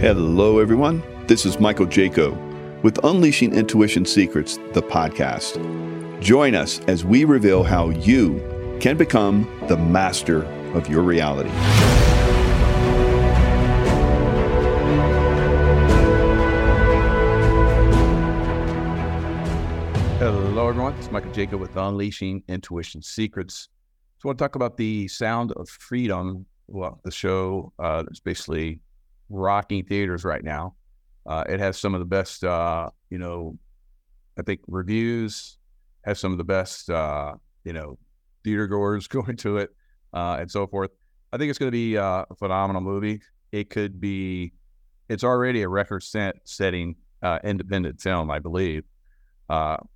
Hello, everyone. This is Michael Jaco with Unleashing Intuition Secrets, the podcast. Join us as we reveal how you can become the master of your reality. Hello, everyone. It's Michael Jaco with Unleashing Intuition Secrets. I want to talk about the sound of freedom. Well, the show uh, that's basically rocking theaters right now. Uh, it has some of the best, uh, you know, I think reviews, has some of the best, uh, you know, theater goers going to it, uh, and so forth. I think it's going to be uh, a phenomenal movie. It could be, it's already a record set setting uh, independent film, I believe.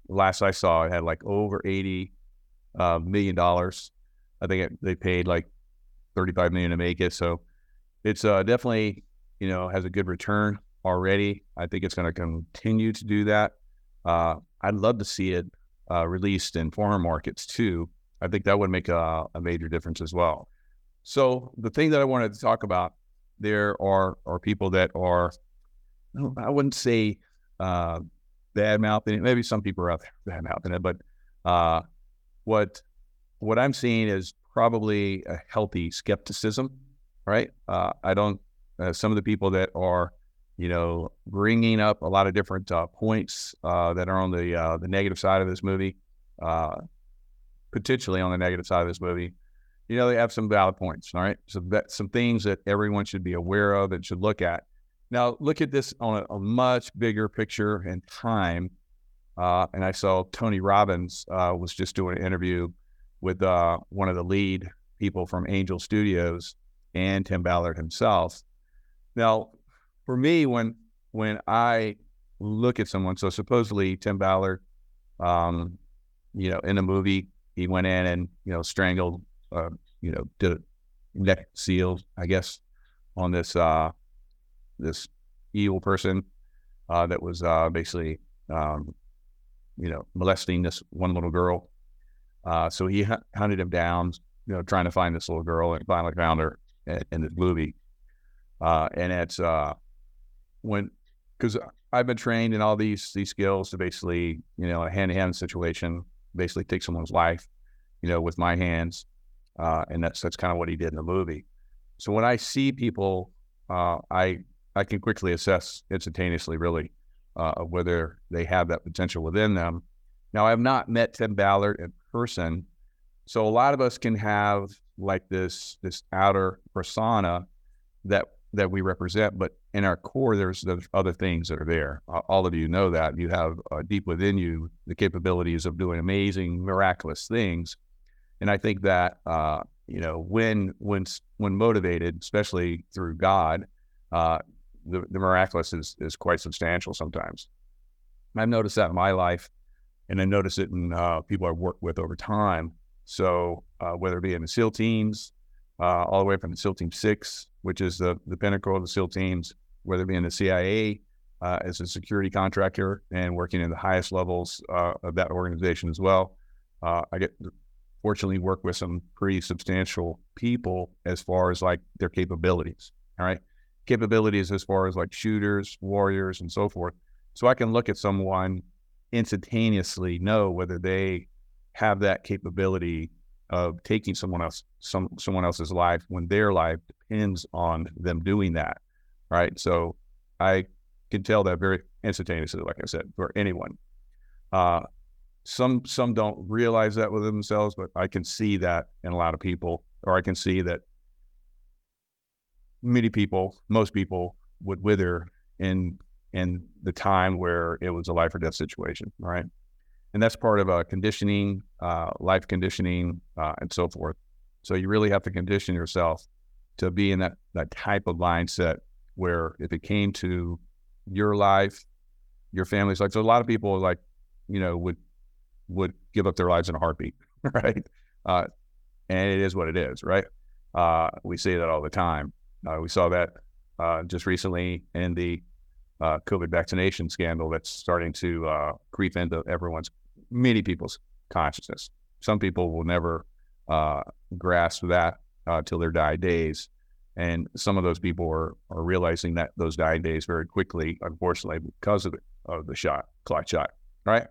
Last I saw, it had like over eighty million dollars. I think it, they paid like thirty-five million to make it. So it's definitely you know has a good return already. I think it's going to continue to do that. Uh, I'd love to see it uh, released in foreign markets too. I think that would make a, a, major difference as well. So the thing that I wanted to talk about, there are are people that are, I wouldn't say uh, bad mouthing it. Maybe some people are out there bad mouthing it, but uh, what what I'm seeing is probably a healthy skepticism. Right? Uh, I don't. Uh, some of the people that are, you know, bringing up a lot of different uh, points uh, that are on the uh, the negative side of this movie, potentially on the negative side of this movie. You know, they have some valid points. All right, so that some things that everyone should be aware of and should look at. Now, look at this on a, a much bigger picture and time. Uh, and I saw Tony Robbins uh, was just doing an interview with uh, one of the lead people from Angel Studios and Tim Ballard himself. Now, for me, when when I look at someone, so supposedly Tim Ballard, um, you know, in a movie, he went in and you know strangled, uh, you know, did a neck seal, I guess, on this uh, this evil person uh, that was uh, basically, um, you know, molesting this one little girl. Uh, so he hunted him down, you know, trying to find this little girl, and finally found her in, in this movie. Uh, and it's uh, when because I've been trained in all these these skills to basically, you know, a hand to hand situation, basically take someone's life, you know, with my hands, uh, and that's that's kind of what he did in the movie. So when I see people, I I can quickly assess instantaneously, really, uh, whether they have that potential within them. Now, I have not met Tim Ballard in person, so a lot of us can have like this this outer persona that that we represent, but in our core, there's there's other things that are there. All of you know that you have uh, deep within you the capabilities of doing amazing, miraculous things, and I think that uh, you know when when when motivated, especially through God, uh, the, the miraculous is, is quite substantial sometimes. I've noticed that in my life, and I notice it in uh, people I've worked with over time. So uh, whether it be in the SEAL teams, uh, all the way from the SEAL Team Six, which is the the pinnacle of the SEAL teams, whether it be in the CIA uh, as a security contractor and working in the highest levels uh, of that organization as well, uh, I get fortunately work with some pretty substantial people as far as like their capabilities. All right capabilities as far as like shooters, warriors, and so forth. So I can look at someone instantaneously know whether they have that capability of taking someone else some someone else's life when their life depends on them doing that. Right. So I can tell that very instantaneously, like I said, for anyone. Uh, some some don't realize that with themselves, but I can see that in a lot of people, or I can see that many people, most people would wither in in the time where it was a life or death situation, right? And that's part of a uh, conditioning, uh, life conditioning, uh, and so forth. So you really have to condition yourself to be in that that type of mindset where if it came to your life, your family's life, so a lot of people like, you know, would would give up their lives in a heartbeat, right? Uh, and it is what it is, right? Uh, we say that all the time. Uh, we saw that uh, just recently in the uh, COVID vaccination scandal that's starting to uh, creep into everyone's, many people's consciousness. Some people will never uh, grasp that till their die days. And some of those people are, are realizing that those dying days very quickly, unfortunately, because of the, of the shot, clock shot. Right.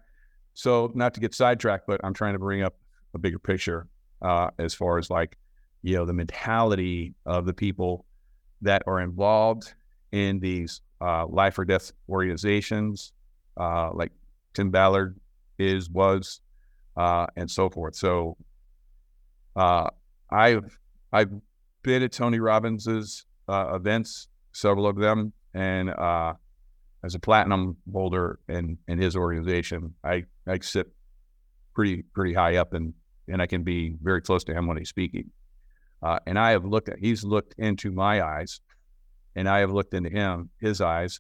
So, not to get sidetracked, but I'm trying to bring up a bigger picture uh, as far as like, you know, the mentality of the people that are involved in these uh, life or death organizations, uh, like Tim Ballard is, was, uh, and so forth. So, uh, I've I've been at Tony Robbins's uh, events, several of them, and uh, as a platinum holder in in his organization, I I sit pretty pretty high up and and I can be very close to him when he's speaking. Uh, and I have looked at he's looked into my eyes, and I have looked into him his eyes,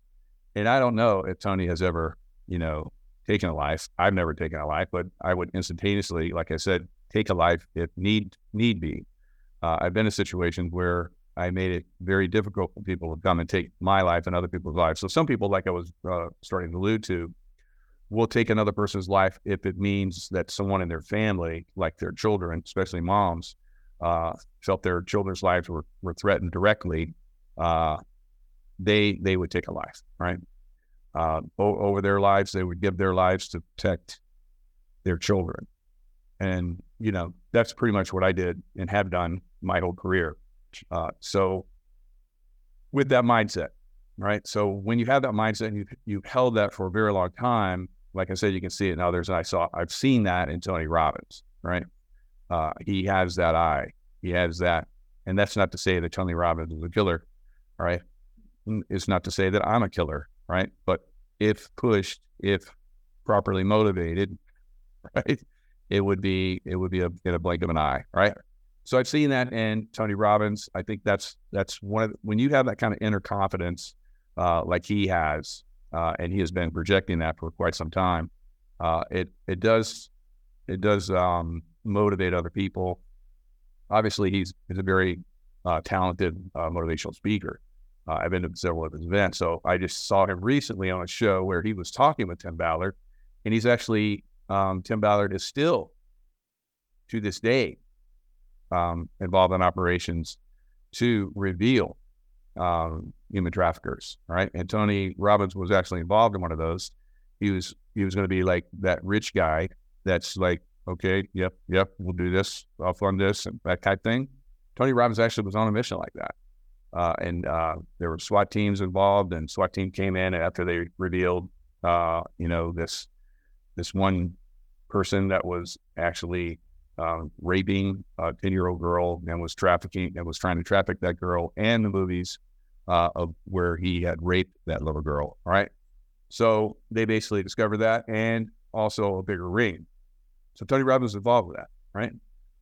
and I don't know if Tony has ever you know taken a life. I've never taken a life, but I would instantaneously, like I said, take a life if need need be. Uh, I've been in situations where I made it very difficult for people to come and take my life and other people's lives. So some people, like I was uh, starting to allude to, will take another person's life if it means that someone in their family, like their children, especially moms, uh, felt their children's lives were, were threatened directly. Uh, they they would take a life, right? Uh, over their lives, they would give their lives to protect their children. And, you know, that's pretty much what I did and have done my whole career. Uh, so, with that mindset, right? So, when you have that mindset and you've, you've held that for a very long time, like I said, you can see it in others. And I saw, I've seen that in Tony Robbins, right? Uh, he has that eye, he has that. And that's not to say that Tony Robbins is a killer, right? It's not to say that I'm a killer, right? But if pushed, if properly motivated, right, it would be it would be a, in a blink of an eye, right? So I've seen that in Tony Robbins. I think that's that's one of the, when you have that kind of inner confidence, uh, like he has, uh, and he has been projecting that for quite some time. Uh, it it does it does um, motivate other people. Obviously, he's he's a very uh, talented uh, motivational speaker. Uh, I've been to several of his events, so I just saw him recently on a show where he was talking with Tim Ballard, and he's actually um, Tim Ballard is still, to this day, um, involved in operations to reveal um, human traffickers. Right, and Tony Robbins was actually involved in one of those. He was he was going to be like that rich guy that's like, okay, yep, yep, we'll do this, I'll fund this, and that type thing. Tony Robbins actually was on a mission like that. Uh, and uh, there were SWAT teams involved, and SWAT team came in after they revealed, uh, you know, this this one person that was actually um, raping a 10 year old girl and was trafficking and was trying to traffic that girl and the movies uh, of where he had raped that little girl. All right. So they basically discovered that and also a bigger ring. So Tony Robbins was involved with that. Right.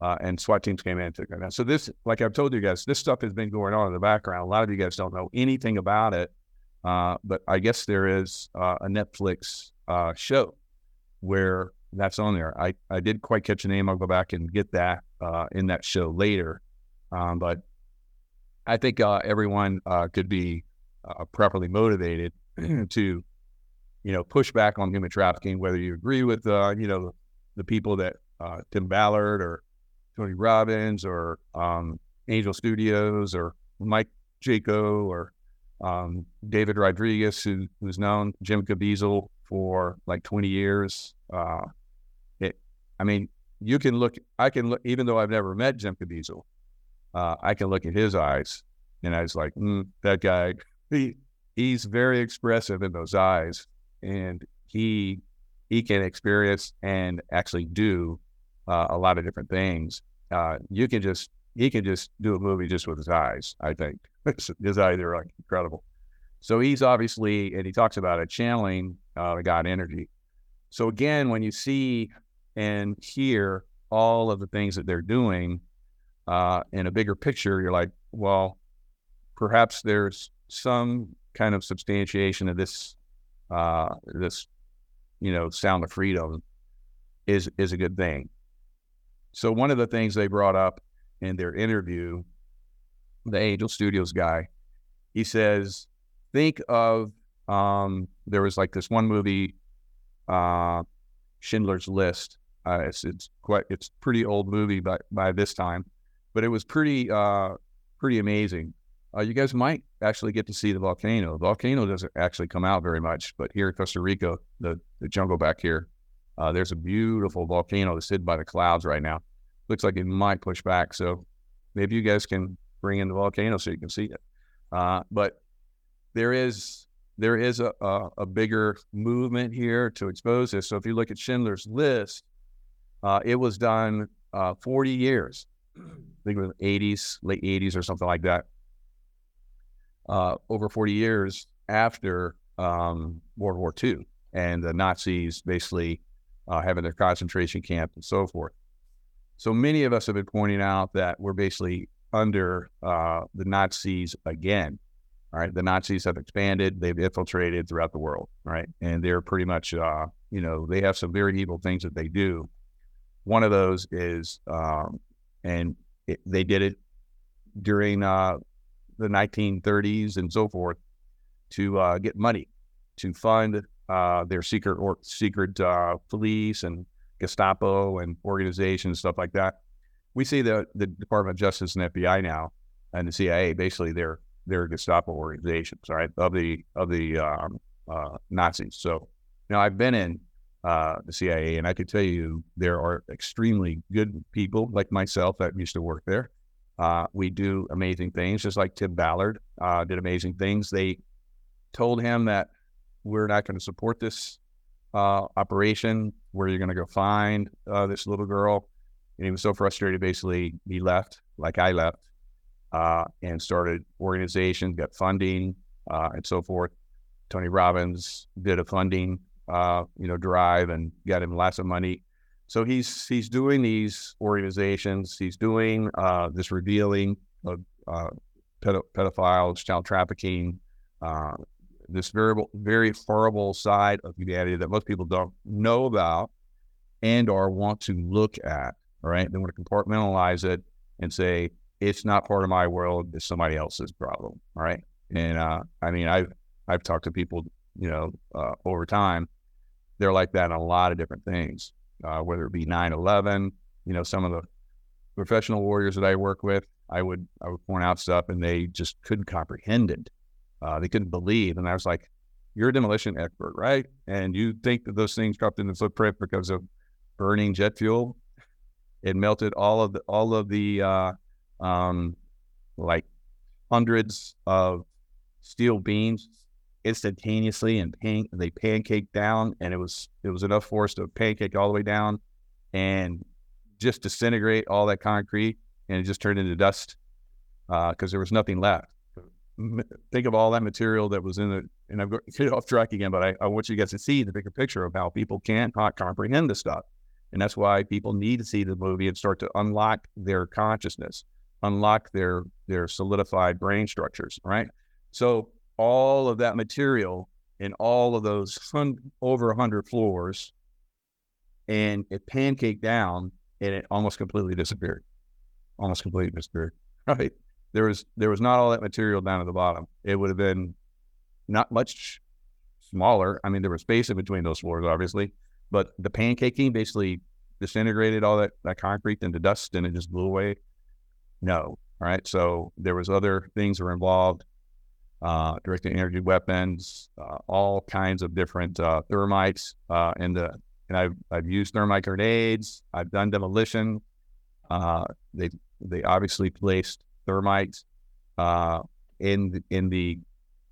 Uh, and SWAT teams came in and took that. So this, like I've told you guys, this stuff has been going on in the background. A lot of you guys don't know anything about it. Uh, but I guess there is uh, a Netflix uh, show where that's on there. I, I did quite catch a name. I'll go back and get that uh, in that show later. Um, but I think uh, everyone could be properly motivated to, you know, push back on human trafficking, whether you agree with, you know, the people that Tim Ballard or Tony Robbins or um, Angel Studios or Mike Jaco or um, David Rodriguez, who, who's known Jim Caviezel for like 20 years. Uh, I mean, you can look, I can look, even though I've never met Jim Caviezel, uh, I can look at his eyes and I was like, mm, that guy, he, he's very expressive in those eyes and he, he can experience and actually do uh, a lot of different things. Uh, you can just, he can just do a movie just with his eyes, I think. his eyes are like incredible. So he's obviously, and he talks about it, channeling uh, God energy. So again, when you see and hear all of the things that they're doing uh, in a bigger picture, you're like, well, perhaps there's some kind of substantiation of this, uh, this, you know, sound of freedom is is a good thing. So one of the things they brought up in their interview, the Angel Studios guy, he says, think of um, there was like this one movie, uh, Schindler's List, uh, it's it's quite it's pretty old movie by by this time, but it was pretty uh, pretty amazing. uh, you guys might actually get to see the volcano. The volcano doesn't actually come out very much, but here in Costa Rica, the, the jungle back here, uh, there's a beautiful volcano that's hidden by the clouds right now. Looks like it might push back. So maybe you guys can bring in the volcano so you can see it. Uh, but there is there is a, a, a, bigger movement here to expose this. So if you look at Schindler's List, uh, it was done uh, 40 years, I think it was 80s, late 80s or something like that uh, over 40 years after um, World War II and the Nazis basically uh, having their concentration camp and so forth. So many of us have been pointing out that we're basically under uh, the Nazis again. All right, the Nazis have expanded; they've infiltrated throughout the world. Right, and they're pretty much, uh, you know, they have some very evil things that they do. One of those is, um, and it, they did it during uh, the 1930s and so forth to uh, get money to fund uh, their secret or secret uh, police and Gestapo and organizations stuff like that. We see the the Department of Justice and FBI now and the CIA basically they're they're Gestapo organizations, right? Of the of the um, uh, Nazis. So now I've been in uh, the CIA, and I can tell you there are extremely good people like myself that used to work there uh, we do amazing things, just like Tim Ballard uh, did amazing things. They told him that we're not going to support this uh, operation. Where you're going to go find uh, this little girl, and he was so frustrated. Basically, he left, like I left, uh, and started organizations, got funding, uh, and so forth. Tony Robbins did a funding, you know, drive and got him lots of money so he's he's doing these organizations. He's doing uh, this revealing of uh, pedo- pedophiles, child trafficking, uh, this very very horrible side of humanity that most people don't know about and or want to look at. All right, they want to compartmentalize it and say it's not part of my world; it's somebody else's problem. All right, and uh, I mean, I've I've talked to people, you know, uh, over time. They're like that in a lot of different things uh, whether it be 9-11, you know, some of the professional warriors that I work with, I would I would point out stuff and they just couldn't comprehend it. Uh, they couldn't believe. And I was like, you're a demolition expert, right? And you think that those things dropped in the footprint because of burning jet fuel. It melted all of the all of the uh, um, like hundreds of steel beams instantaneously and pan- they pancaked down and it was it was enough force to pancake all the way down and just disintegrate all that concrete and it just turned into dust because uh, there was nothing left. Think of all that material that was in it, and I'm going off track again, but I, I want you guys to see the bigger picture of how people can't comprehend this stuff, and that's why people need to see the movie and start to unlock their consciousness, unlock their their solidified brain structures. Right. So all of that material in all of those hun- over 100 floors and it pancaked down and it almost completely disappeared almost completely disappeared right there was there was not all that material down at the bottom it would have been not much smaller i mean there was space in between those floors obviously but the pancaking basically disintegrated all that, that concrete into dust and it just blew away no all right so there was other things that were involved uh, directed energy weapons, uh, all kinds of different uh, thermites. Uh, and the and I've I've used thermite grenades. I've done demolition. Uh, they they obviously placed thermite uh, in in the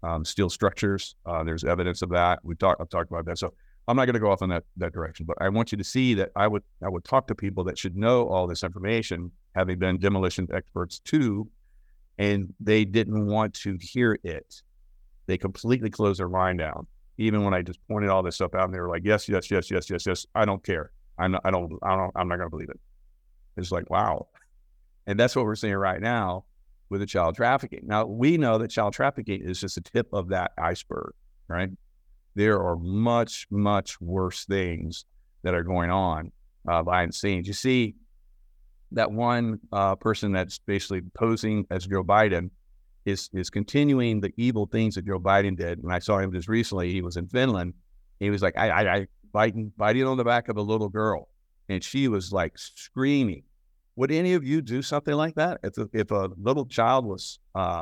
um, steel structures. there's evidence of that. We talked I've talked about that. So I'm not going to go off in that that direction, but I want you to see that I would I would talk to people that should know all this information, having been demolition experts too, and they didn't want to hear it. They completely closed their mind down. Even when I just pointed all this stuff out, and they were like, "Yes, yes, yes, yes, yes, yes. I don't care. I'm not, I don't. I don't. I'm not going to believe it." It's like, wow, and that's what we're seeing right now with the child trafficking. Now we know that child trafficking is just a tip of that iceberg, right? There are much, much worse things that are going on uh, behind the scenes. You see, that one uh, person that's basically posing as Joe Biden is is continuing the evil things that Joe Biden did. And I saw him just recently. He was in Finland. He was like, I, I, I biting, biting on the back of a little girl, and she was like screaming. Would any of you do something like that? If a, if a little child was uh,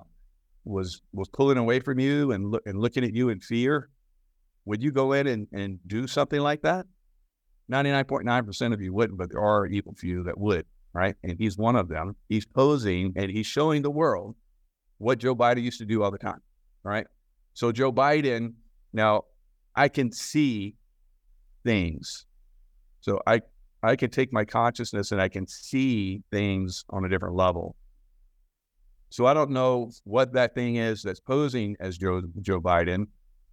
was was pulling away from you and look and looking at you in fear, would you go in and, and do something like that? 99.9% of you wouldn't, but there are evil few that would, right? And he's one of them. He's posing and he's showing the world what Joe Biden used to do all the time, right? So Joe Biden, now I can see things. So I I can take my consciousness and I can see things on a different level. So I don't know what that thing is that's posing as Joe Joe Biden,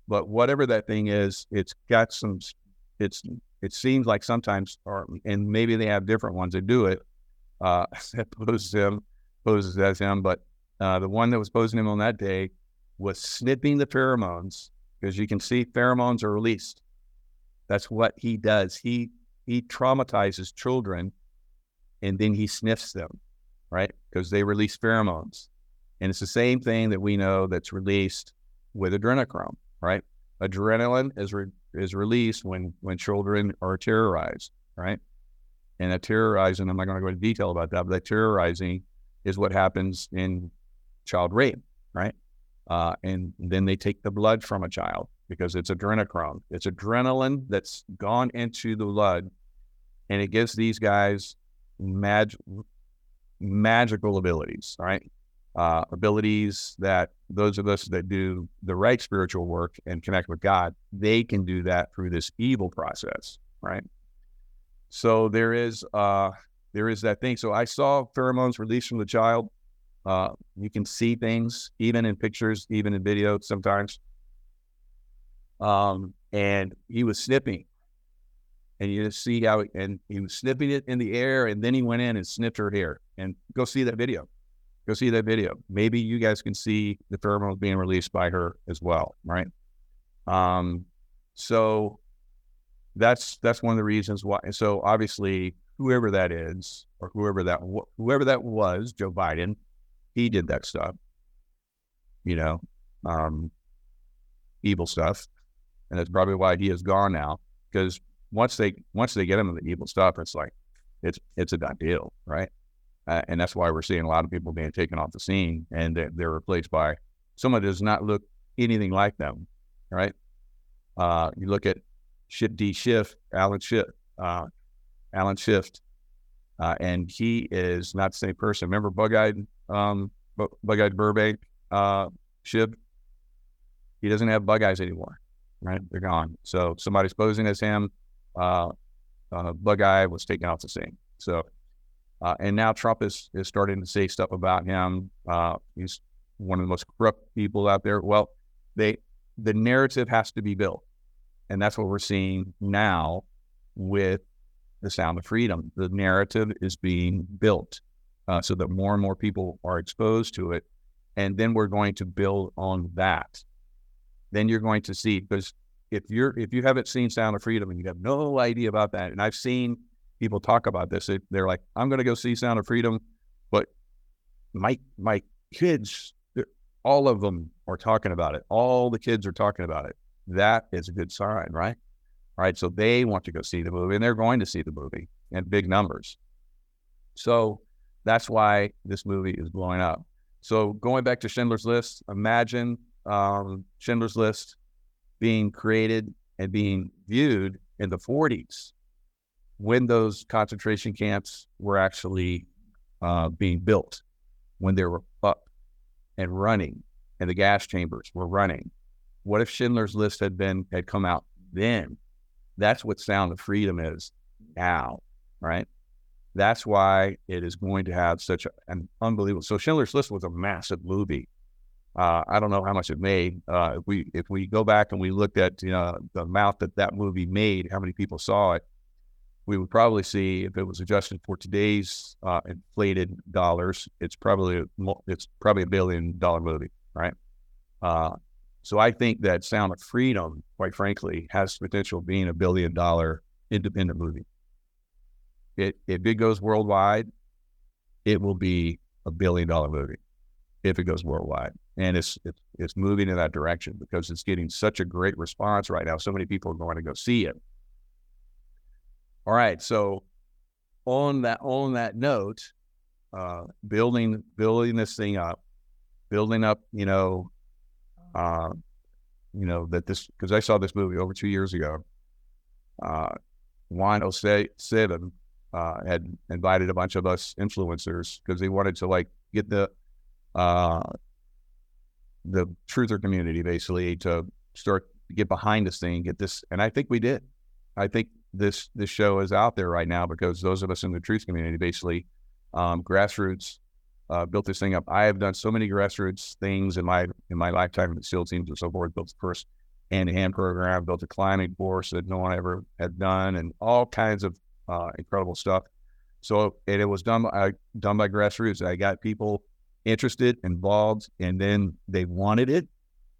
but whatever that thing is, it's got some. It's it seems like sometimes, or and maybe they have different ones that do it. Uh, that poses him, poses as him, but uh, the one that was posing him on that day was snipping the pheromones because you can see pheromones are released. That's what he does. He he traumatizes children, and then he sniffs them, right? Because they release pheromones, and it's the same thing that we know that's released with adrenochrome, right? Adrenaline is re- is released when when children are terrorized, right? And that terrorizing, I'm not going to go into detail about that, but that terrorizing is what happens in child rape, right? Uh, and then they take the blood from a child because it's adrenochrome. It's adrenaline that's gone into the blood, and it gives these guys mag- magical abilities, right? uh, abilities that those of us that do the right spiritual work and connect with God, they can do that through this evil process, right? So there is uh, there is that thing. So I saw pheromones released from the child. Uh, you can see things even in pictures, even in video sometimes. Um, and he was snipping, and you just see how, and he was snipping it in the air, and then he went in and snipped her hair. And go see that video go see that video. Maybe you guys can see the pheromones being released by her as well, right? Um, so that's that's one of the reasons why. So obviously, whoever that is, or whoever that whoever that was, Joe Biden, he did that stuff. You know, um, evil stuff, and that's probably why he is gone now. Because once they once they get him the evil stuff, it's like it's it's a done deal, right? Uh, and that's why we're seeing a lot of people being taken off the scene and they're, they're replaced by someone that does not look anything like them, right? Uh, you look at Ship D Shift, Adam Schiff, uh, Adam Schiff, uh, and he is not the same person. Remember Bug-eyed, um, Bug-eyed Burbank uh, Ship? He doesn't have bug eyes anymore, right? They're gone. So somebody's posing as him. Uh, uh, Bug-eye was taken off the scene. So uh, and now Trump is, is starting to say stuff about him. Uh, he's one of the most corrupt people out there. Well, they the narrative has to be built, and that's what we're seeing now with the Sound of Freedom. The narrative is being built uh, so that more and more people are exposed to it, and then we're going to build on that. Then you're going to see because if you're if you haven't seen Sound of Freedom and you have no idea about that, and I've seen people talk about this. They, they're like, I'm going to go see Sound of Freedom, but my my kids, all of them are talking about it. All the kids are talking about it. That is a good sign, right? All right. So they want to go see the movie, and they're going to see the movie in big numbers. So that's why this movie is blowing up. So going back to Schindler's List, imagine um, Schindler's List being created and being viewed in the 40s when those concentration camps were actually uh, being built, when they were up and running, and the gas chambers were running. What if Schindler's List had been had come out then? That's what Sound of Freedom is now, right? That's why it is going to have such an unbelievable. So Schindler's List was a massive movie. Uh, I don't know how much it made. Uh, if we if we go back and we looked at you know the amount that that movie made, how many people saw it, we would probably see if it was adjusted for today's uh, inflated dollars, it's probably it's probably a billion dollar movie, right? Uh, so I think that Sound of Freedom, quite frankly, has potential of being a billion dollar independent movie. It if it goes worldwide, it will be a billion dollar movie if it goes worldwide, and it's it's it's moving in that direction because it's getting such a great response right now. So many people are going to go see it all right. So on that on that note, uh, building building this thing up, building up, you know, uh, you know that this because I saw this movie over two years ago. Uh, Juan Seven uh, had invited a bunch of us influencers because they wanted to like get the uh, the truther community basically to start get behind this thing, get this, and I think we did. I think this this show is out there right now because those of us in the truth community basically um, grassroots uh, built this thing up. I have done so many grassroots things in my in my lifetime the SEAL teams and so forth. Built the first hand to hand program, built a climbing course that no one ever had done, and all kinds of uh, incredible stuff. So and it was done by done by grassroots. I got people interested, involved, and then they wanted it,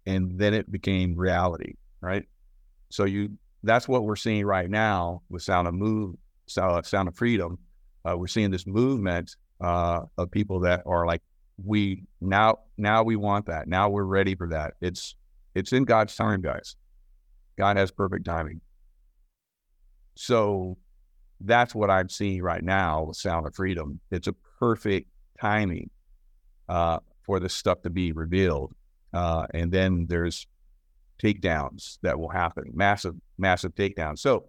and then it became reality. Right. So you that's what we're seeing right now with Sound of Move, Sound, of Freedom. Uh, we're seeing this movement uh, of people that are like, we now now we want that. Now we're ready for that. It's it's in God's time, guys. God has perfect timing. So that's what I'm seeing right now with Sound of Freedom. It's a perfect timing uh, for this stuff to be revealed. Uh, and then there's takedowns that will happen, massive, massive takedowns. So,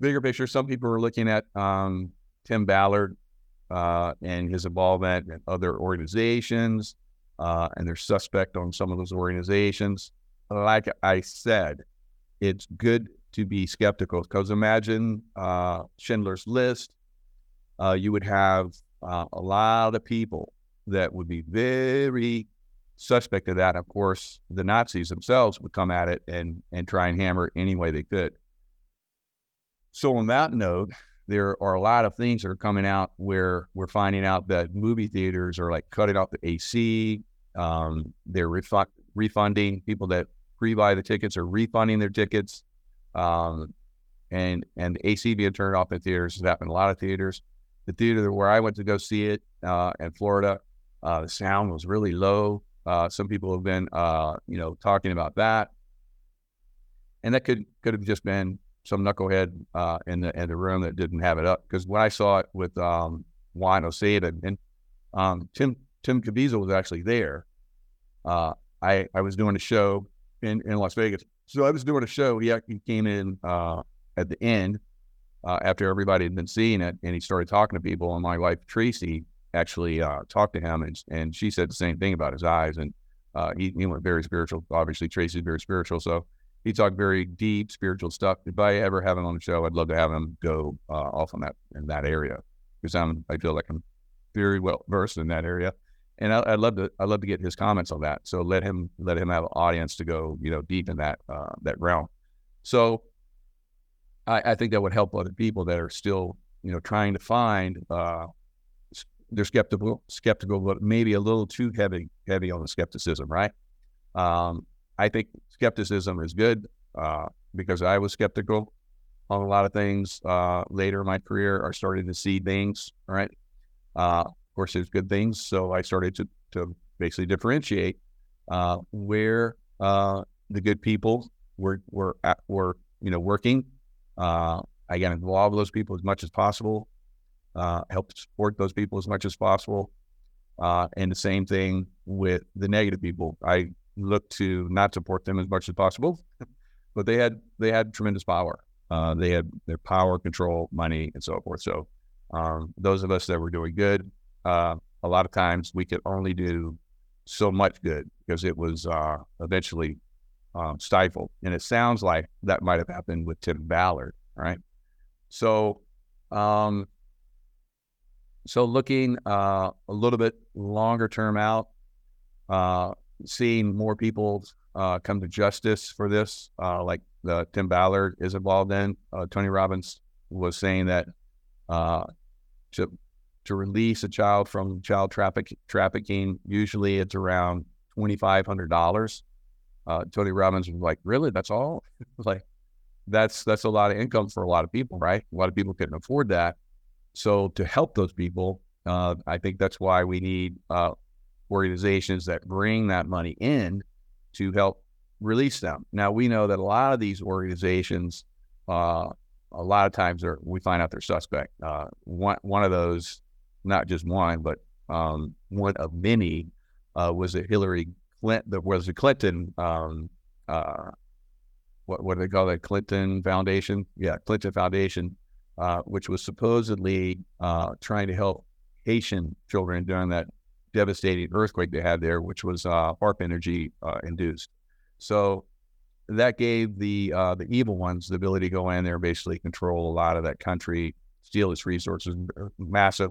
bigger picture, some people are looking at um, Tim Ballard uh, and his involvement in other organizations, uh, and they're suspect on some of those organizations. Like I said, it's good to be skeptical because imagine uh, Schindler's List. Uh, you would have uh, a lot of people that would be very suspect of that, of course, the Nazis themselves would come at it and and try and hammer it any way they could. So on that note, there are a lot of things that are coming out where we're finding out that movie theaters are like cutting off the AC. Um, they're refu- refunding people that pre-buy the tickets or refunding their tickets. Um, and and the AC being turned off in theaters has happened in a lot of theaters. The theater where I went to go see it uh, in Florida, uh, the sound was really low. Uh, some people have been, uh, you know, talking about that, and that could could have just been some knucklehead uh, in the in the room that didn't have it up. Because when I saw it with um, Juan O'Savin and um, Tim Tim Caviezel was actually there. Uh, I I was doing a show in, in Las Vegas, so I was doing a show. He actually came in uh, at the end after everybody had been seeing it, and he started talking to people. And my wife Tracy actually uh, talked to him, and, and she said the same thing about his eyes. And uh, he, he went very spiritual. Obviously, Tracy's very spiritual, so he talked very deep spiritual stuff. If I ever have him on the show, I'd love to have him go uh, off on that in that area because I'm I feel like I'm very well versed in that area, and I, would love to I'd love to get his comments on that. So let him let him have an audience to go you know deep in that uh, that realm. So I, I think that would help other people that are still you know trying to find uh, they're skeptical, skeptical, but maybe a little too heavy, heavy on the skepticism, right? Um, I think skepticism is good uh, because I was skeptical on a lot of things uh, later in my career. I started to see things, right? Uh, of course, there's good things, so I started to to basically differentiate uh, where uh, the good people were were at, were you know working. Uh, I got involved with those people as much as possible uh, help support those people as much as possible. Uh, and the same thing with the negative people. I look to not support them as much as possible, but they had they had tremendous power. Uh, they had their power, control, money, and so forth. So um, those of us that were doing good, uh, a lot of times we could only do so much good because it was uh, eventually um, stifled. And it sounds like that might have happened with Tim Ballard, right? So um, so looking uh, a little bit longer term out, uh, seeing more people uh, come to justice for this, uh, like the Tim Ballard is involved in. Uh, Tony Robbins was saying that uh, to to release a child from child traffic, trafficking, usually it's around twenty five hundred dollars. Tony Robbins was like, "Really? That's all?" like, that's that's a lot of income for a lot of people, right? A lot of people couldn't afford that. So to help those people, uh, I think that's why we need uh, organizations that bring that money in to help release them. Now we know that a lot of these organizations, uh, a lot of times are we find out they're suspect. Uh, one one of those, not just one, but um, one of many, uh, was it Hillary Clinton? Was the Clinton? Um, uh, what what do they call that? Clinton Foundation? Yeah, Clinton Foundation, uh, which was supposedly uh, trying to help Haitian children during that devastating earthquake they had there, which was uh, HAARP energy uh, induced. So that gave the uh, the evil ones the ability to go in there and basically control a lot of that country, steal its resources, massive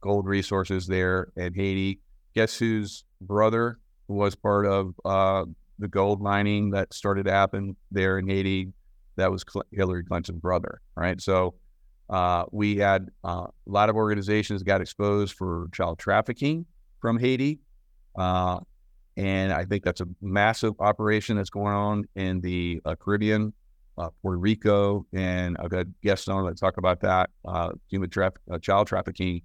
gold resources there in Haiti. Guess whose brother was part of uh, the gold mining that started to happen there in Haiti? That was Cl- Hillary Clinton's brother, right? So uh, we had uh, a lot of organizations got exposed for child trafficking from Haiti. Uh, and I think that's a massive operation that's going on in the uh, Caribbean, uh, Puerto Rico, and I've got guests on that talk about that uh, human tra- uh, child trafficking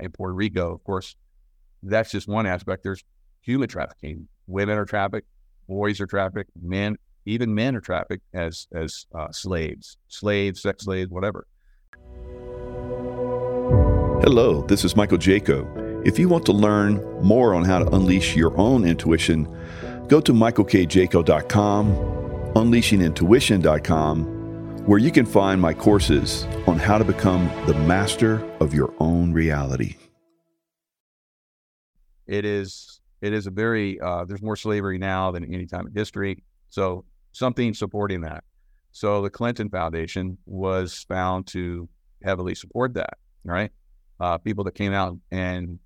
in Puerto Rico. Of course, that's just one aspect. There's human trafficking. Women are trafficked, boys are trafficked, men, even men are trafficked as as slaves, slaves, sex slaves, whatever. Hello, this is Michael Jaco. If you want to learn more on how to unleash your own intuition, go to michaelkjaco.com, unleashingintuition.com, where you can find my courses on how to become the master of your own reality. It is it is a very uh, there's more slavery now than any time in history. So something supporting that. So the Clinton Foundation was found to heavily support that. Right, uh, people that came out and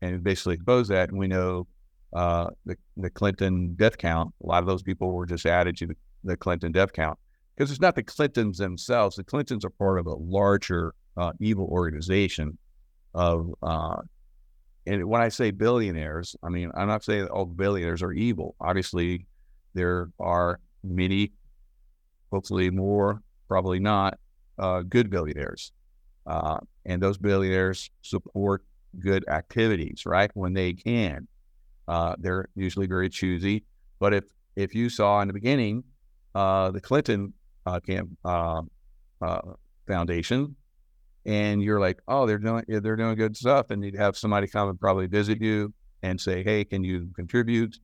and basically exposed that. And we know uh, the, the Clinton death count, a lot of those people were just added to the, the Clinton death count because it's not the Clintons themselves. The Clintons are part of a larger uh, evil organization of, uh, and when I say billionaires, I mean, I'm not saying all billionaires are evil. Obviously, there are many, hopefully more, probably not, uh, good billionaires. Uh, and those billionaires support good activities, right? When they can. Uh, they're usually very choosy. But if if you saw in the beginning uh, the Clinton uh, camp uh, uh, Foundation, and you're like, oh, they're doing they're doing good stuff, and you'd have somebody come and probably visit you and say, hey, can you contribute?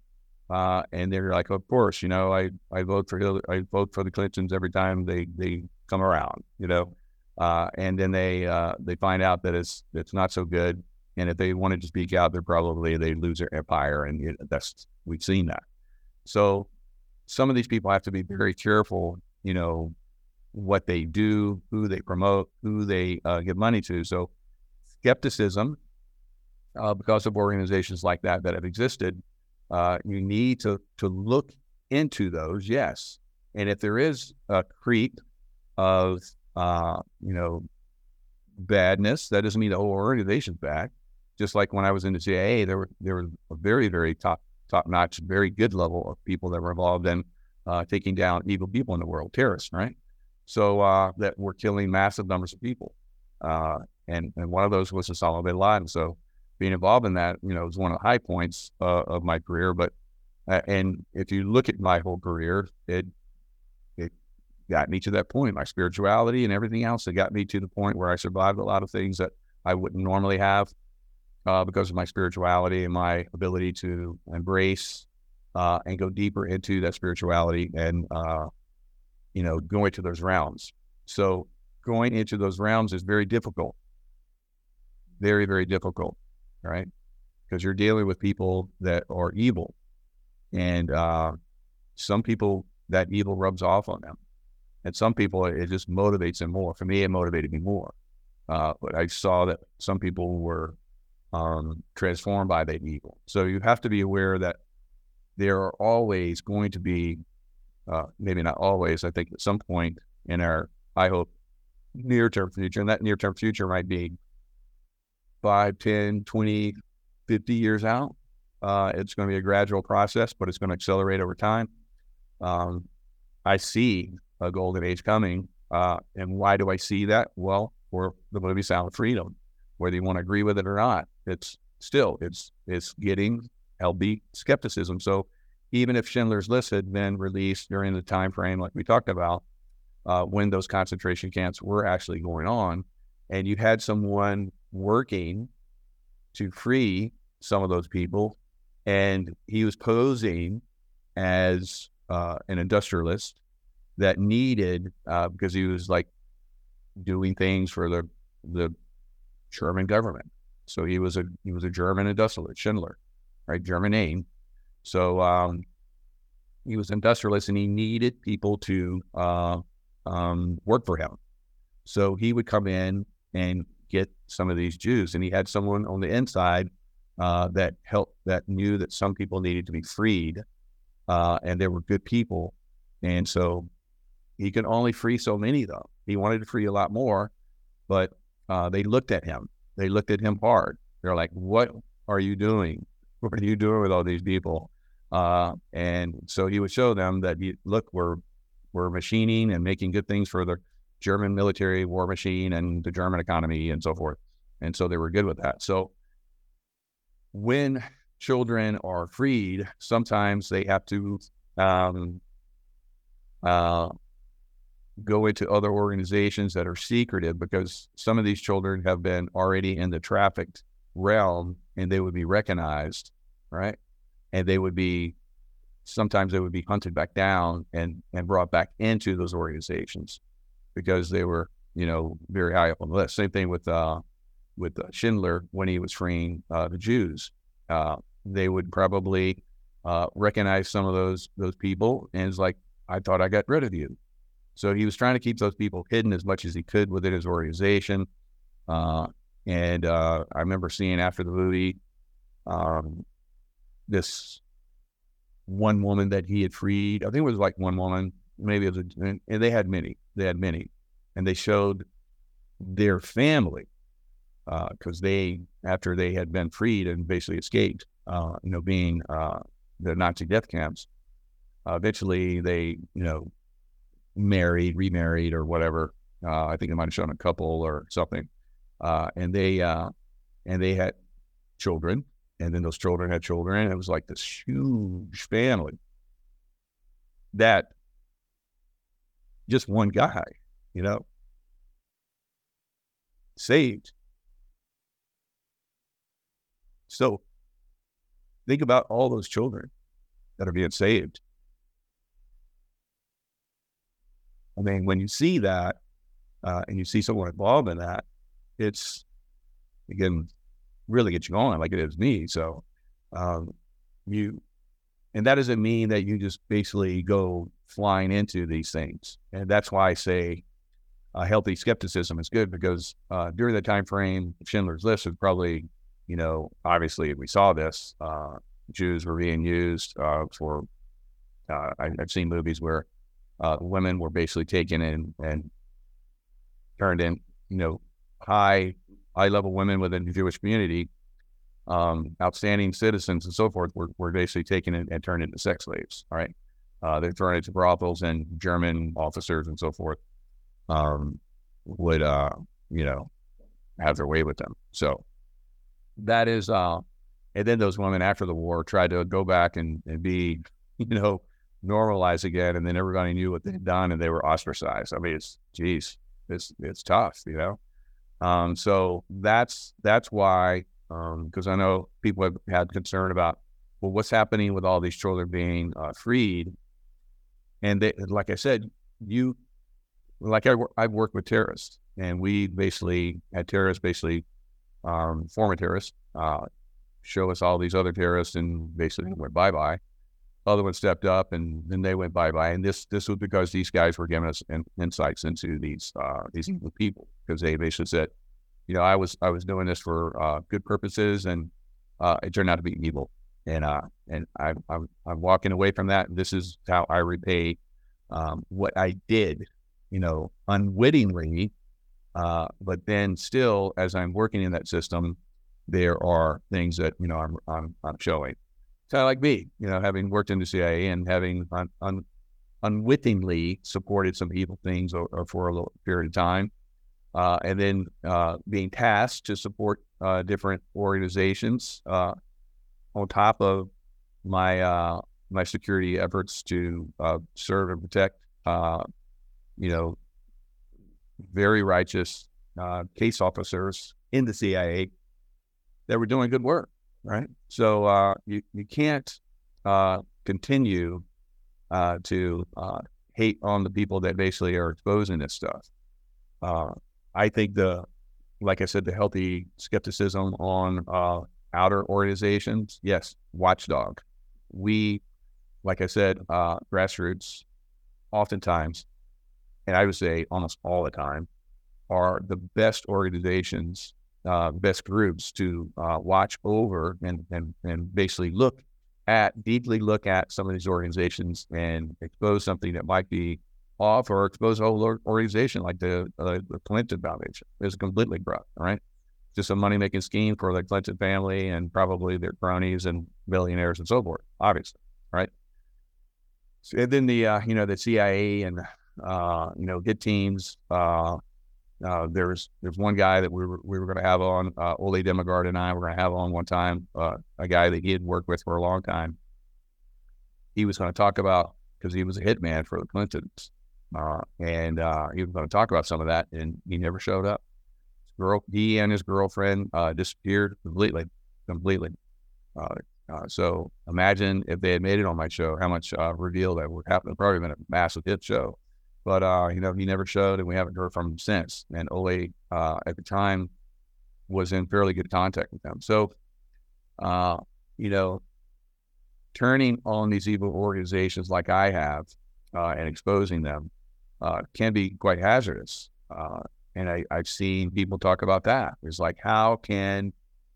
Uh, and they're like, of course, you know, I, I vote for Hillary, I vote for the Clintons every time they, they come around, you know, uh, and then they uh, they find out that it's it's not so good, and if they wanted to speak out, they're probably they lose their empire, and it, that's we've seen that. So some of these people have to be very careful, you know, what they do, who they promote, who they uh, give money to. So skepticism, uh, because of organizations like that that have existed, uh, you need to to look into those. Yes, and if there is a creep of uh, you know badness, that doesn't mean the whole organization's bad just like when I was in the CIA, there were there were a very very top top notch, very good level of people that were involved in uh, taking down evil people in the world, terrorists, right? So uh, that were killing massive numbers of people, uh, and and one of those was Osama bin Laden. So being involved in that, you know, was one of the high points uh, of my career. But uh, and if you look at my whole career, it it got me to that point. My spirituality and everything else, it got me to the point where I survived a lot of things that I wouldn't normally have uh, because of my spirituality and my ability to embrace uh, and go deeper into that spirituality and uh, you know going to those rounds. So going into those rounds is very difficult, very very difficult, right? Because you're dealing with people that are evil, and uh, some people that evil rubs off on them, and some people it just motivates them more. For me, it motivated me more. Uh, but I saw that some people were um, transformed by that evil. So you have to be aware that there are always going to be, uh, maybe not always, I think at some point in our, I hope, near term future, and that near term future might be 5, 10, 20, 50 years out. Uh, it's going to be a gradual process, but it's going to accelerate over time. Um, I see a golden age coming. Uh, and why do I see that? Well, for the movie Sound of Freedom, whether you want to agree with it or not it's still it's it's getting healthy skepticism. So even if Schindler's List had been released during the time frame like we talked about, uh, when those concentration camps were actually going on, and you had someone working to free some of those people, and he was posing as uh, an industrialist that needed uh, because he was like doing things for the the German government. So he was a he was a German industrialist, Schindler, right? German name. So um, he was industrialist, and he needed people to uh, um, work for him. So he would come in and get some of these Jews, and he had someone on the inside uh, that helped that knew that some people needed to be freed, uh, and there were good people, and so he could only free so many them. He wanted to free a lot more, but uh, they looked at him. They looked at him hard. They're like, "What are you doing? What are you doing with all these people?" Uh, and so he would show them that, look, we're we're machining and making good things for the German military war machine and the German economy and so forth. And so they were good with that. So when children are freed, sometimes they have to um, uh, go into other organizations that are secretive because some of these children have been already in the trafficked realm and they would be recognized, right? And they would be sometimes they would be hunted back down and and brought back into those organizations because they were you know very high up on the list. Same thing with uh, with uh, Schindler when he was freeing uh, the Jews. Uh, they would probably uh, recognize some of those those people and it's like I thought I got rid of you. So he was trying to keep those people hidden as much as he could within his organization. Uh, and I remember seeing after the movie um, this one woman that he had freed. I think it was like one woman, maybe it was, a, and, and they had many. They had many, and they showed their family because uh, they, after they had been freed and basically escaped, uh, you know, being uh, the Nazi death camps, uh, eventually they, you know, married, remarried, or whatever. Uh, I think they might have shown a couple or something, uh, and they uh, and they had children and then those children had children. And it was like this huge family that just one guy, you know, saved. So think about all those children that are being saved. I mean, when you see that uh, and you see someone involved in that, it's again really get you going like it is me. So um, you, and that doesn't mean that you just basically go flying into these things. And that's why I say a healthy skepticism is good because uh, during the time frame, Schindler's List was probably, you know, obviously we saw this. Uh, Jews were being used uh, for. Uh, I, have seen movies where uh, women were basically taken in and turned in, you know, high high level women within the Jewish community, um, outstanding citizens and so forth, were, were basically taken in, and turned into sex slaves. All right. Uh, they're thrown into brothels and German officers and so forth um, would, uh, you know, have their way with them. So that is, uh, and then those women after the war tried to go back and, and be, you know, normalized again. And then everybody knew what they'd done and they were ostracized. I mean, it's, geez, it's, it's tough, you know? Um, so that's that's why um because um, I know people have had concern about well, what's happening with all these children being uh, freed, and they, like I said, you like I, I've worked with terrorists, and we basically had terrorists basically um, former terrorists uh, show us all these other terrorists and basically went bye bye other one stepped up and then they went bye bye. And this this was because these guys were giving us in, insights into these uh, these people because they basically said, you know, I was I was doing this for uh, good purposes and uh, it turned out to be evil. And uh, and I, I'm I'm walking away from that. This is how I repay um, what I did, you know, unwittingly. Uh, but then still, as I'm working in that system, there are things that you know I'm I'm, I'm showing kind of like me, you know, having worked in the CIA and having un, un, unwittingly supported some evil things or, or for a little period of time, uh, and then uh, being tasked to support uh, different organizations uh, on top of my uh, my security efforts to uh, serve and protect, you know, very righteous case officers in the CIA that were doing good work right? So uh, you you can't uh, continue uh, to uh, hate on the people that basically are exposing this stuff. Uh, I think the, like I said, the healthy skepticism on uh, outer organizations, yes, watchdog. We, like I said, grassroots, oftentimes, and I would say almost all the time, are the best organizations uh, best groups to uh, watch over and, and, and basically look at, deeply look at some of these organizations and expose something that might be off or expose a whole organization like the, uh, the Clinton Foundation is completely corrupt, right? Just a money making scheme for the Clinton family and probably their cronies and billionaires and so forth, obviously, right? So, and then the, uh, you know, the CIA and, uh, you know, hit teams, uh, uh, there's there's one guy that we were we were going to have on uh, Ole Dammegard and I were going to have on one time uh, a guy that he had worked with for a long time. He was going to talk about because he was a hitman for the Clintons, uh, and uh, he was going to talk about some of that, and he never showed up. His girl, he and his girlfriend uh, disappeared completely, completely. so imagine if they had made it on my show, how much reveal that would happen. Probably been a massive hit show. But uh, you know, he never showed, and we haven't heard from him since. And Ole, uh, at the time, was in fairly good contact with them. So, uh, you know, turning on these evil organizations like I have uh, and exposing them uh, can be quite hazardous. Uh, and I, I've seen people talk about that. It's like, how can,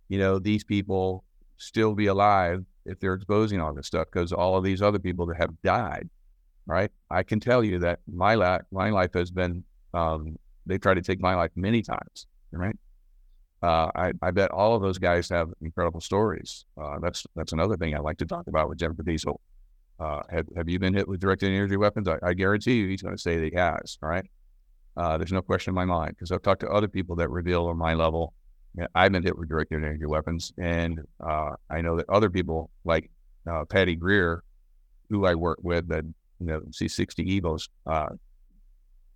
you know, these people still be alive if they're exposing all this stuff? Because all of these other people that have died right? I can tell you that my life, my life has been, um, they tried to take my life many times, right? Uh, I, I bet all of those guys have incredible stories. Uh, that's that's another thing I like to talk about with Jennifer Diesel. Uh, have, have you been hit with directed energy weapons? I, I guarantee you he's going to say that he has, right? Uh, there's no question in my mind because I've talked to other people that reveal on my level. I've been hit with directed energy weapons, and uh, I know that other people like uh, Patty Greer, who I work with, that you know, C60 Evos, uh,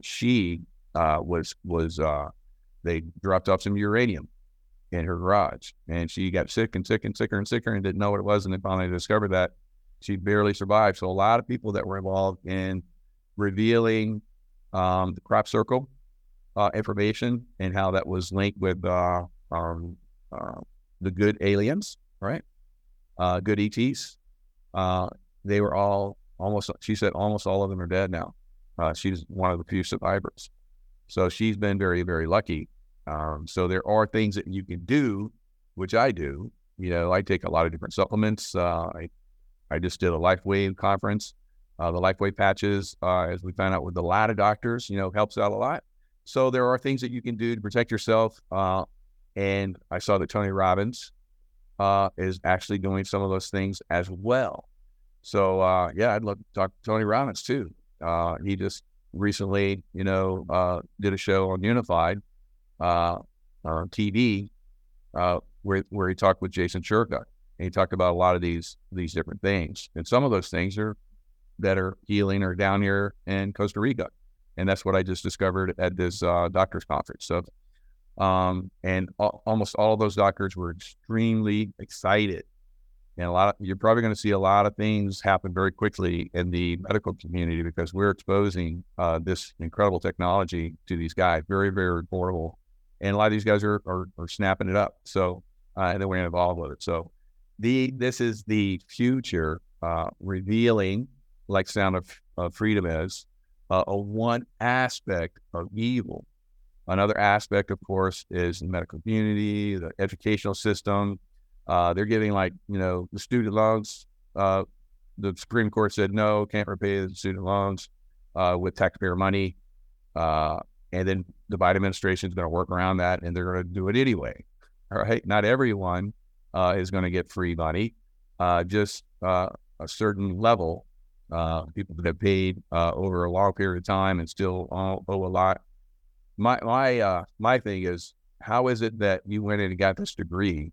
she uh, was was uh, they dropped off some uranium in her garage, and she got sick and sick and sicker and sicker and didn't know what it was, and then finally discovered that she barely survived. So a lot of people that were involved in revealing um, the crop circle uh, information and how that was linked with uh, um, uh, the good aliens, right? Uh, good ETs. Uh, they were all almost she said almost all of them are dead now. Uh, she's one of the few survivors, so she's been very very lucky. Um, so there are things that you can do, which I do. You know, I take a lot of different supplements. Uh, I I just did a LifeWave conference. Uh, the LifeWave patches, uh, as we found out with a lot of doctors, you know, helps out a lot. So there are things that you can do to protect yourself. Uh, and I saw that Tony Robbins uh, is actually doing some of those things as well. So uh, yeah, I'd love to talk to Tony Robbins too. Uh, he just recently, you know, uh, did a show on UNIFYD uh, on TV uh, where where he talked with Jason Shurka, and he talked about a lot of these these different things, and some of those things are that are healing are down here in Costa Rica, and that's what I just discovered at this uh, doctors conference. So. Um, and al- almost all of those doctors were extremely excited and a lot of you're probably going to see a lot of things happen very quickly in the medical community because we're exposing uh, this incredible technology to these guys very very affordable. And a lot of these guys are are, are snapping it up so uh, and then we're involved with it. So the this is the future uh, revealing like sound of, of freedom is uh, a one aspect of evil. Another aspect of course is the medical community the educational system uh, they're giving like you know the student loans. Uh, the Supreme Court said no, can't repay the student loans uh, with taxpayer money, uh, and then the Biden administration is going to work around that, and they're going to do it anyway. All right, not everyone uh, is going to get free money, uh, just a certain level. people that have paid over a long period of time and still owe a lot. My my my thing is, how is it that you went in and got this degree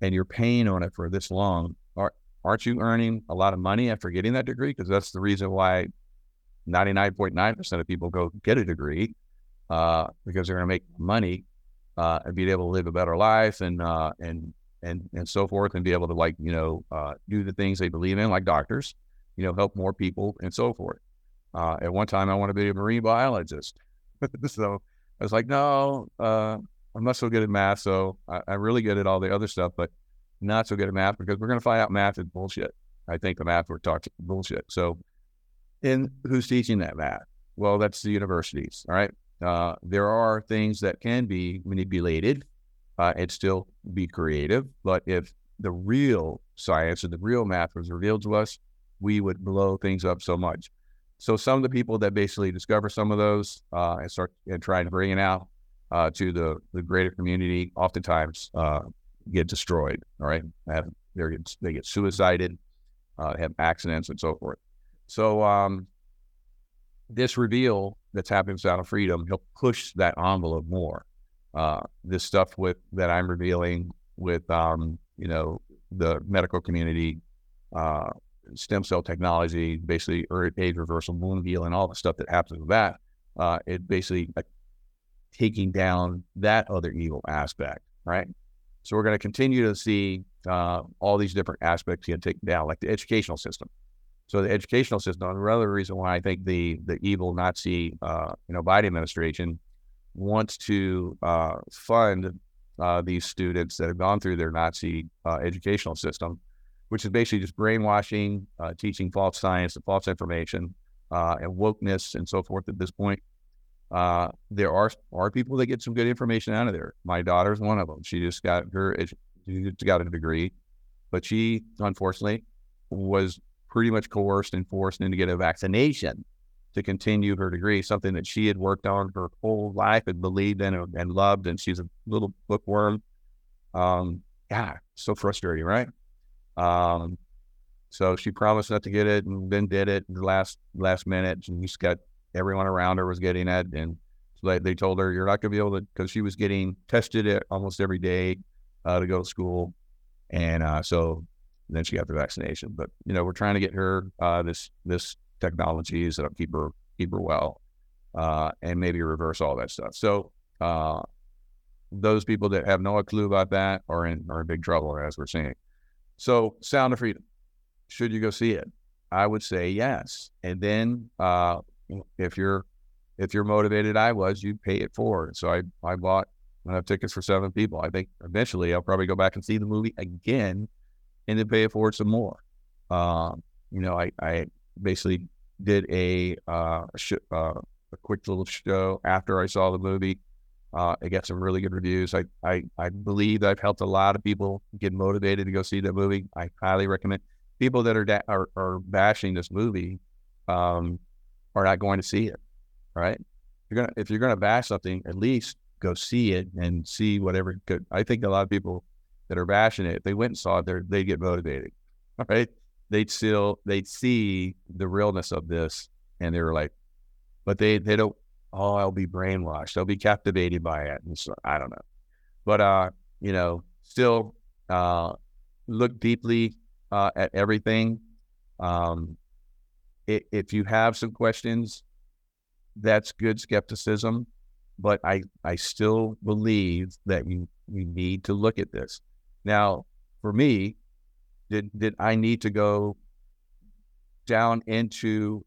and you're paying on it for this long, are, aren't you earning a lot of money after getting that degree? Because that's the reason why 99.9% of people go get a degree uh, because they're going to make money uh, and be able to live a better life and uh, and and and so forth, and be able to like you know uh, do the things they believe in, like doctors, you know, help more people and so forth. Uh, at one time, I want to be a marine biologist, so I was like, no, uh, I'm not so good at math, so I, I'm really good at all the other stuff, but not so good at math because we're going to find out math is bullshit. I think the math we're talking bullshit. So, and who's teaching that math? Well, that's the universities. All right. Uh, there are things that can be manipulated uh, and still be creative. But if the real science and the real math was revealed to us, we would blow things up so much. So some of the people that basically discover some of those uh, and start and try to bring it out uh, to the, the greater community, oftentimes uh, get destroyed. All right, have, they get suicided, uh, have accidents, and so forth. So um, this reveal that's happening Sound of Freedom, he'll push that envelope more. Uh, this stuff with that I'm revealing with um, you know the medical community, uh, stem cell technology, basically age reversal, wound and all the stuff that happens with that. Uh, it basically taking down that other evil aspect, right? So we're going to continue to see uh, all these different aspects get taken down, like the educational system. So the educational system, another reason why I think the the evil Nazi, uh, you know, Biden administration wants to uh, fund uh, these students that have gone through their Nazi uh, educational system, which is basically just brainwashing, uh, teaching false science and false information, and wokeness and so forth. At this point, there are are people that get some good information out of there. My daughter's one of them. She just got her she just got a degree, but she unfortunately was pretty much coerced and forced into get a vaccination to continue her degree, something that she had worked on her whole life and believed in and loved. And she's a little bookworm. Um, yeah, so frustrating, right? Um, so she promised not to get it and then did it the last last minute. And just got everyone around her was getting it. And so they, they told her, you're not going to be able to, because she was getting tested almost every day uh, to go to school. And uh, so then she got the vaccination. But you know, we're trying to get her uh, this this technologies that'll keep her keep her well, uh, and maybe reverse all that stuff. So uh, those people that have no clue about that are in are in big trouble, as we're seeing. So, Sound of Freedom, should you go see it? I would say yes. And then uh, if you're if you're motivated, I was, you pay it forward. So I I bought have tickets for seven people. I think eventually I'll probably go back and see the movie again and then pay it forward some more. Um, you know, I, I basically did a, uh, sh- uh, a quick little show after I saw the movie. Uh, I got some really good reviews. I, I, I believe I've helped a lot of people get motivated to go see that movie. I highly recommend people that are da- are, are bashing this movie um, are not going to see it. Right? You're gonna if you're gonna bash something, at least go see it and see whatever. Could, I think a lot of people that are bashing it, if they went and saw it, they they get motivated. right? They'd still they'd see the realness of this and they were like, but they they don't oh, I'll be brainwashed. They'll be captivated by it. And so I don't know. But uh, you know, still uh look deeply uh at everything. Um if you have some questions, that's good skepticism. But I I still believe that we you need to look at this. Now, for me, did did I need to go down into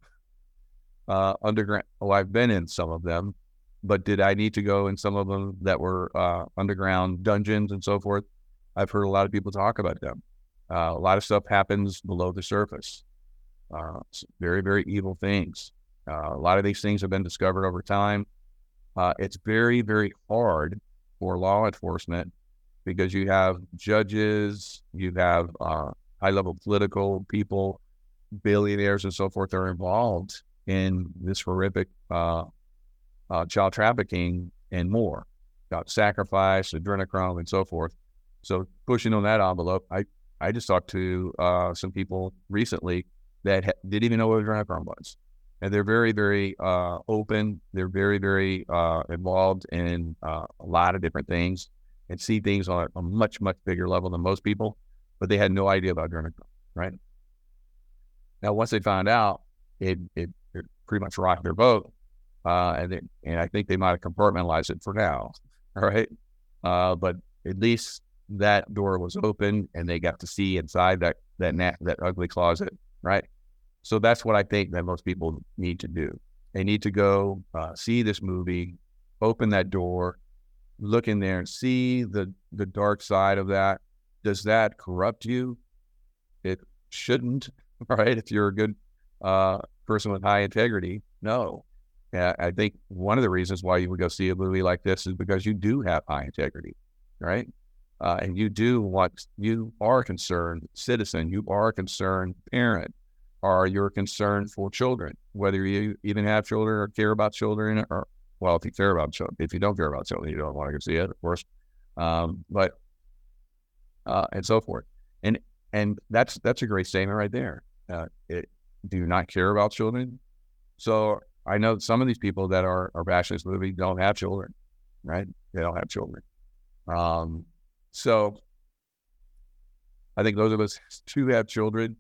uh, underground? Oh, I've been in some of them, but did I need to go in some of them that were uh, underground dungeons and so forth? I've heard a lot of people talk about them. Uh, a lot of stuff happens below the surface. Uh, very, very evil things. Uh, a lot of these things have been discovered over time. Uh, it's very, very hard for law enforcement because you have judges, you have uh, high level political people, billionaires, and so forth are involved in this horrific uh, uh, child trafficking and more, got sacrifice, adrenochrome, and so forth. So pushing on that envelope, I I just talked to some people recently that ha- didn't even know what adrenochrome was, and they're very very uh, open. They're very very uh, involved in a lot of different things and see things on a, much, much bigger level than most people, but they had no idea about adrenochrome, right? Now, once they found out, it, it, it pretty much rocked their boat. Uh, and, and I think they might have compartmentalized it for now, all right? Uh, but at least that door was open and they got to see inside that that na- that ugly closet, right? So that's what I think that most people need to do. They need to go uh, see this movie, open that door, look in there and see the the dark side of that. Does that corrupt you? It shouldn't, right? If you're a good uh, person with high integrity, no. I think one of the reasons why you would go see a movie like this is because you do have high integrity, right? Uh, and you do want, you are a concerned citizen, you are a concerned parent, or your concern for children, whether you even have children or care about children, or well, if you care about children, if you don't care about children, you don't want to see it, of course. Um, but uh, and so forth, and and that's that's a great statement right there. Uh, it, do you not care about children? So I know some of these people that are are bashing this movie don't have children, right? They don't have children. Um, so I think those of us who have children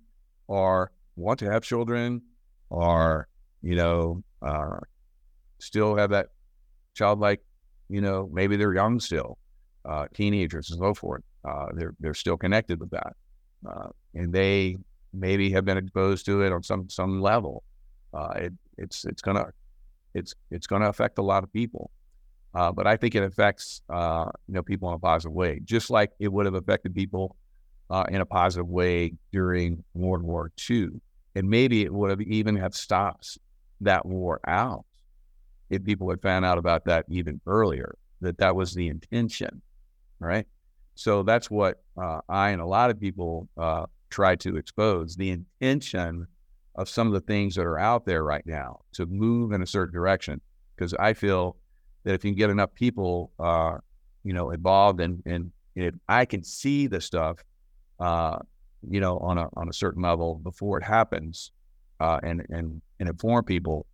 or want to have children or, you know, uh, still have that childlike, you know, maybe they're young still, uh, teenagers and so forth. Uh, they're, they're still connected with that. Uh, and they maybe have been exposed to it on some, some level. Uh, it, it's, it's gonna, it's, it's gonna affect a lot of people. Uh, but I think it affects uh, you know people in a positive way, just like it would have affected people uh, in a positive way during World War II, and maybe it would have even have stopped that war out if people had found out about that even earlier. That that was the intention, right? So that's what uh, I and a lot of people uh, try to expose the intention of some of the things that are out there right now to move in a certain direction. Because I feel that if you can get enough people, uh, you know, involved and and if I can see the stuff, uh, you know, on a on a certain level before it happens, uh, and and and inform people,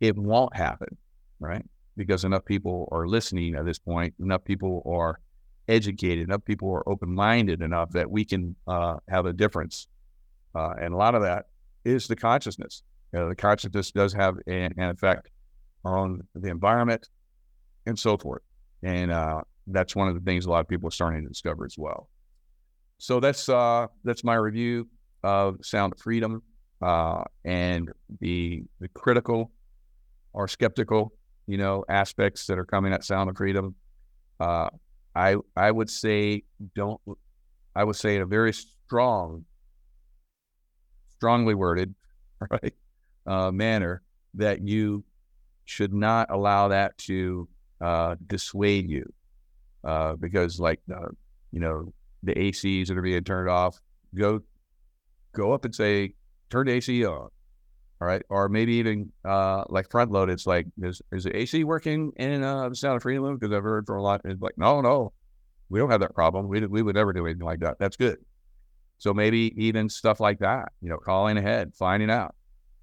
it won't happen, right? Because enough people are listening at this point, enough people are educated, enough people are open minded enough that we can uh, have a difference, uh, and a lot of that is the consciousness. You know, the consciousness does have an, an effect on the environment, and so forth. And uh, that's one of the things a lot of people are starting to discover as well. So that's uh, that's my review of Sound of Freedom uh, and the the critical or skeptical, you know, aspects that are coming at Sound of Freedom. Uh, I I would say don't. I would say in a very strong, strongly worded, right, uh, manner that you should not allow that to uh, dissuade you uh, because like you know the ACs that are being turned off, go go up and say turn the AC on, all right, or maybe even uh, like front load. It's like is is the AC working in uh, the Sound of Freedom? Because I've heard from a lot. It's like no, no, we don't have that problem. We we would never do anything like that. That's good. So maybe even stuff like that, you know, calling ahead, finding out,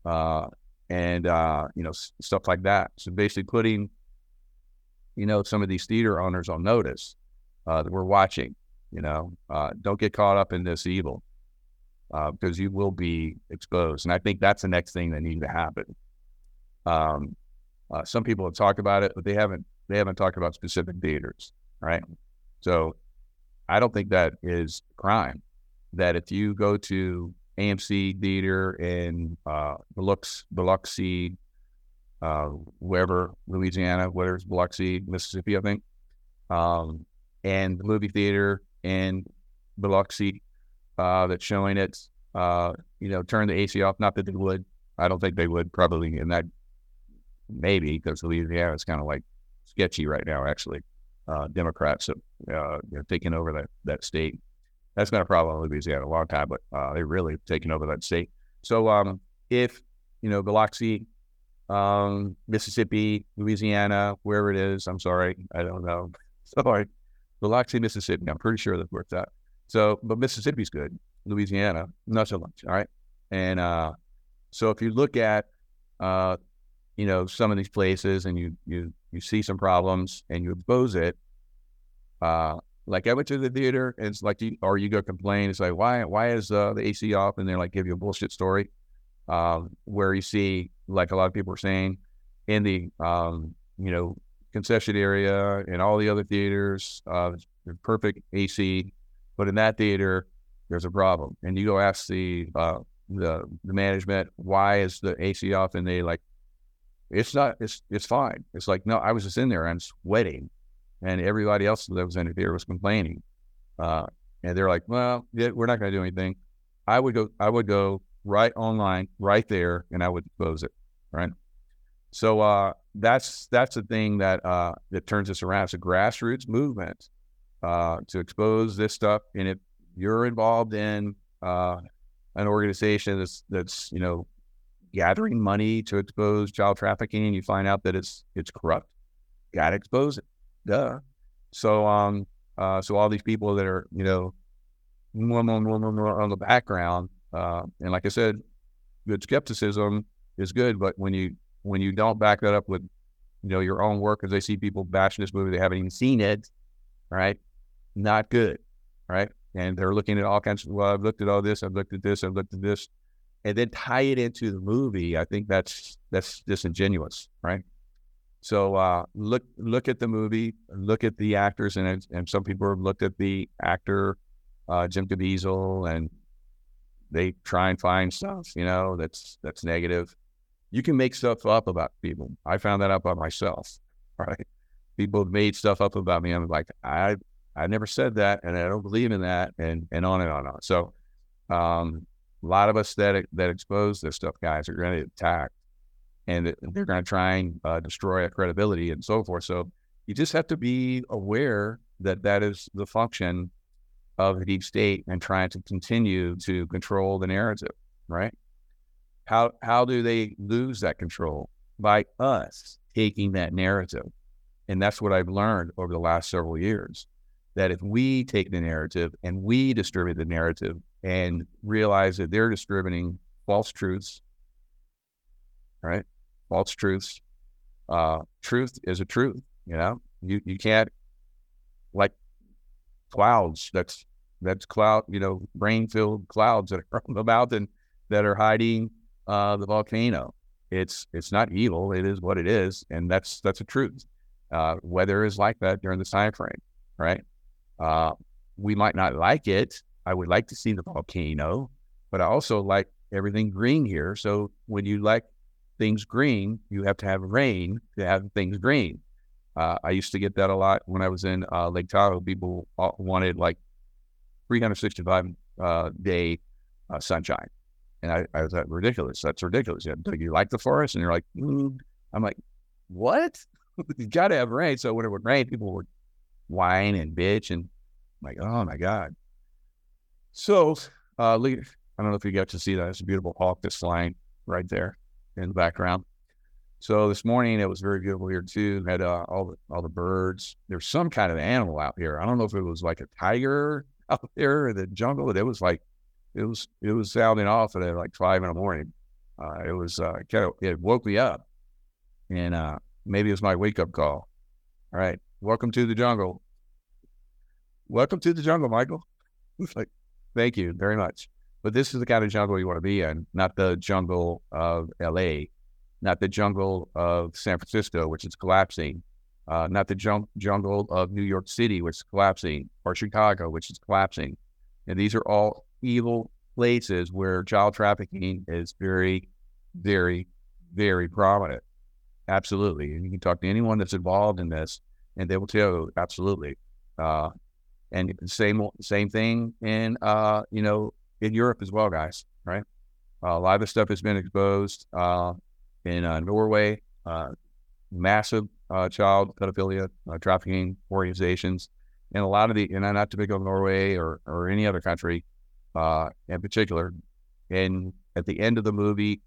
uh, and uh, you know, s- stuff like that. So basically putting you know, some of these theater owners on notice uh, that we're watching. You know, uh, don't get caught up in this evil uh, because you will be exposed. And I think that's the next thing that needs to happen. Um, uh, some people have talked about it, but they haven't. They haven't talked about specific theaters, right? So I don't think that is crime. That if you go to AMC Theater in uh, Biloxi, Biloxi, uh, wherever Louisiana, whether it's Biloxi, Mississippi, I think, um, and the movie theater in Biloxi uh, that's showing it. Uh, you know, turn the AC off. Not that they would. I don't think they would. Probably in that, maybe because Louisiana is kind of like sketchy right now. Actually, uh, Democrats have uh, you know, taken over that that state. That's not a problem in Louisiana a long time, but uh, they really taken over that state. So um, if you know Biloxi um, Mississippi, Louisiana, wherever it is. I'm sorry, I don't know. Sorry, Biloxi, Mississippi. I'm pretty sure that works out. So, but Mississippi's good. Louisiana, not so much. All right, and uh, so if you look at, uh, you know, some of these places, and you you you see some problems, and you expose it. Uh, like I went to the theater, and it's like, you, or you go complain. It's like, why why is uh, the AC off? And they're like, give you a bullshit story um, where you see, like a lot of people are saying, in the um, you know concession area and all the other theaters, uh, perfect AC, but in that theater, there's a problem. And you go ask the uh, the the management why is the AC off, and they like, it's not, it's it's fine. It's like no, I was just in there, I'm sweating, and everybody else that was in the theater was complaining, uh, and they're like, well, yeah, we're not going to do anything. I would go, I would go right online, right there, and I would close it, right. So uh, that's that's the thing that uh, that turns us around. It's a grassroots movement uh, to expose this stuff, and if you're involved in uh, an organization that's that's you know gathering money to expose child trafficking, and you find out that it's it's corrupt, got to expose it. Duh. So um uh, so all these people that are you know on the background, uh, and like I said, good skepticism is good, but when you when you don't back that up with, you know, your own work, because they see people bashing this movie, they haven't even seen it, right? Not good, right? And they're looking at all kinds of, well, I've looked at all this, I've looked at this, I've looked at this, and then tie it into the movie. I think that's that's disingenuous, right? So uh, look look at the movie, look at the actors, and and some people have looked at the actor uh, Jim Caviezel, and they try and find stuff, you know, that's that's negative you can make stuff up about people. I found that out by myself, right? People made stuff up about me. I'm like, I I never said that, and I don't believe in that, and and on and on and on. So, um, a lot of us that that expose this stuff, guys, are going to attack, and they're going to try and uh, destroy our credibility and so forth. So, you just have to be aware that that is the function of the deep state and trying to continue to control the narrative, right? How how do they lose that control? By us taking that narrative. And that's what I've learned over the last several years. That if we take the narrative and we distribute the narrative and realize that they're distributing false truths, right? False truths. Uh, truth is a truth, you know. You you can't like clouds. That's that's cloud, you know, rain filled clouds that are on the mountain that are hiding uh, the volcano. It's it's not evil. It is what it is, and that's that's a truth. Uh, weather is like that during this time frame, right? Uh, we might not like it. I would like to see the volcano, but I also like everything green here. So when you like things green, you have to have rain to have things green. Uh, I used to get that a lot when I was in uh, Lake Tahoe. People wanted like 365 uh, day uh, sunshine. And I, I like, ridiculous. That's ridiculous. You, you like the forest? And you're like, mm. I'm like, what? you got to have rain. So when it would rain, people would whine and bitch. And I'm like, oh my God. So, uh, I don't know if you got to see that. It's a beautiful hawk that's flying right there in the background. So this morning it was very beautiful here too. Had uh, all the all the birds. There's some kind of animal out here. I don't know if it was like a tiger out there in the jungle, but it was like it was it was sounding off at like five in the morning. Uh, it was uh, kind of it woke me up, and uh, maybe it was my wake up call. All right, welcome to the jungle. Welcome to the jungle, Michael. It's like, thank you very much. But this is the kind of jungle you want to be in, not the jungle of L.A., not the jungle of San Francisco, which is collapsing, uh, not the jung- jungle of New York City, which is collapsing, or Chicago, which is collapsing. And these are all evil places where child trafficking is very, very, very prominent. Absolutely. And you can talk to anyone that's involved in this and they will tell you absolutely. Uh, and same same thing in uh, you know in Europe as well, guys. Right, uh, a lot of stuff has been exposed uh, in uh, Norway. Uh, massive uh, child pedophilia trafficking organizations, and a lot of the and not to pick up Norway or or any other country, uh, in particular. And at the end of the movie,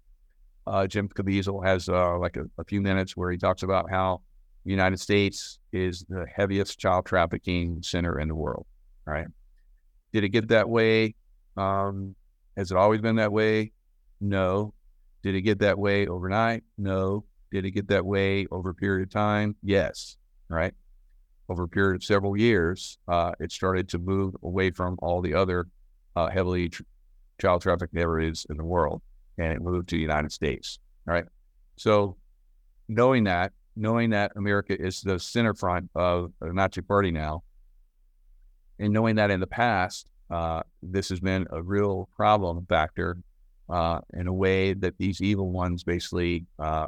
uh, Jim Caviezel has uh, like a, a, few minutes where he talks about how the United States is the heaviest child trafficking center in the world. Right? Did it get that way? Um, has it always been that way? No. Did it get that way overnight? No. Did it get that way over a period of time? Yes. Right. Over a period of several years, uh, it started to move away from all the other uh, heavily tr- child trafficked areas in the world, and it moved to the United States. Right. So, knowing that, knowing that America is the center front of the Nazi Party now, and knowing that in the past, uh, this has been a real problem factor uh, in a way that these evil ones basically uh,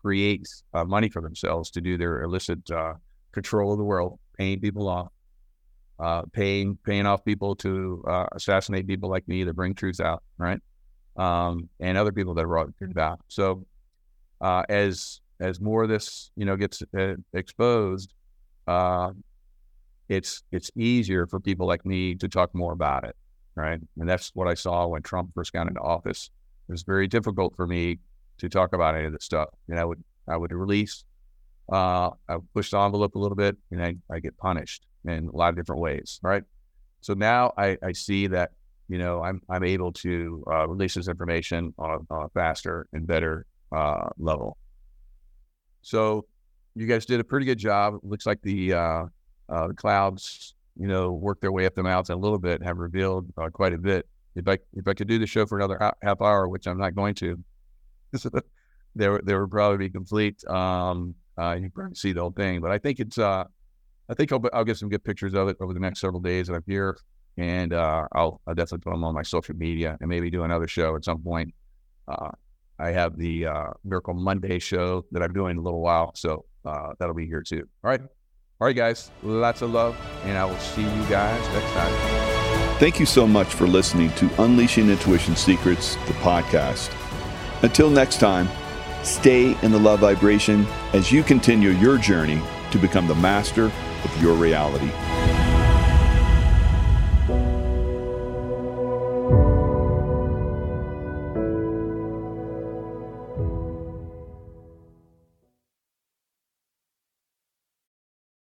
create uh, money for themselves to do their illicit uh, control of the world, paying people off, uh, paying paying off people to uh, assassinate people like me to bring truth out, right? Um, and other people that brought truth out. So uh, as as more of this, you know, gets exposed, it's it's easier for people like me to talk more about it, right? And that's what I saw when Trump first got into office. It was very difficult for me to talk about any of this stuff. And I would I would release, uh, I would push the envelope a little bit, and I, I get punished in a lot of different ways, right? So now I, I see that you know I'm I'm able to uh, release this information on on a faster and better uh, level. So you guys did a pretty good job. It looks like the uh, uh, clouds, you know, work their way up the mountain a little bit, have revealed uh, quite a bit. If I if I could do the show for another half hour, which I'm not going to, there there would probably be complete. Um, uh, you can see the whole thing, but I think it's. Uh, I think I'll I'll get some good pictures of it over the next several days that I'm here, and uh, I'll I'll definitely put them on my social media and maybe do another show at some point. Uh, I have the uh, Miracle Monday show that I'm doing in a little while, so uh, that'll be here too. All right. All right, guys, lots of love, and I will see you guys next time. Thank you so much for listening to Unleashing Intuition Secrets, the podcast. Until next time, stay in the love vibration as you continue your journey to become the master of your reality.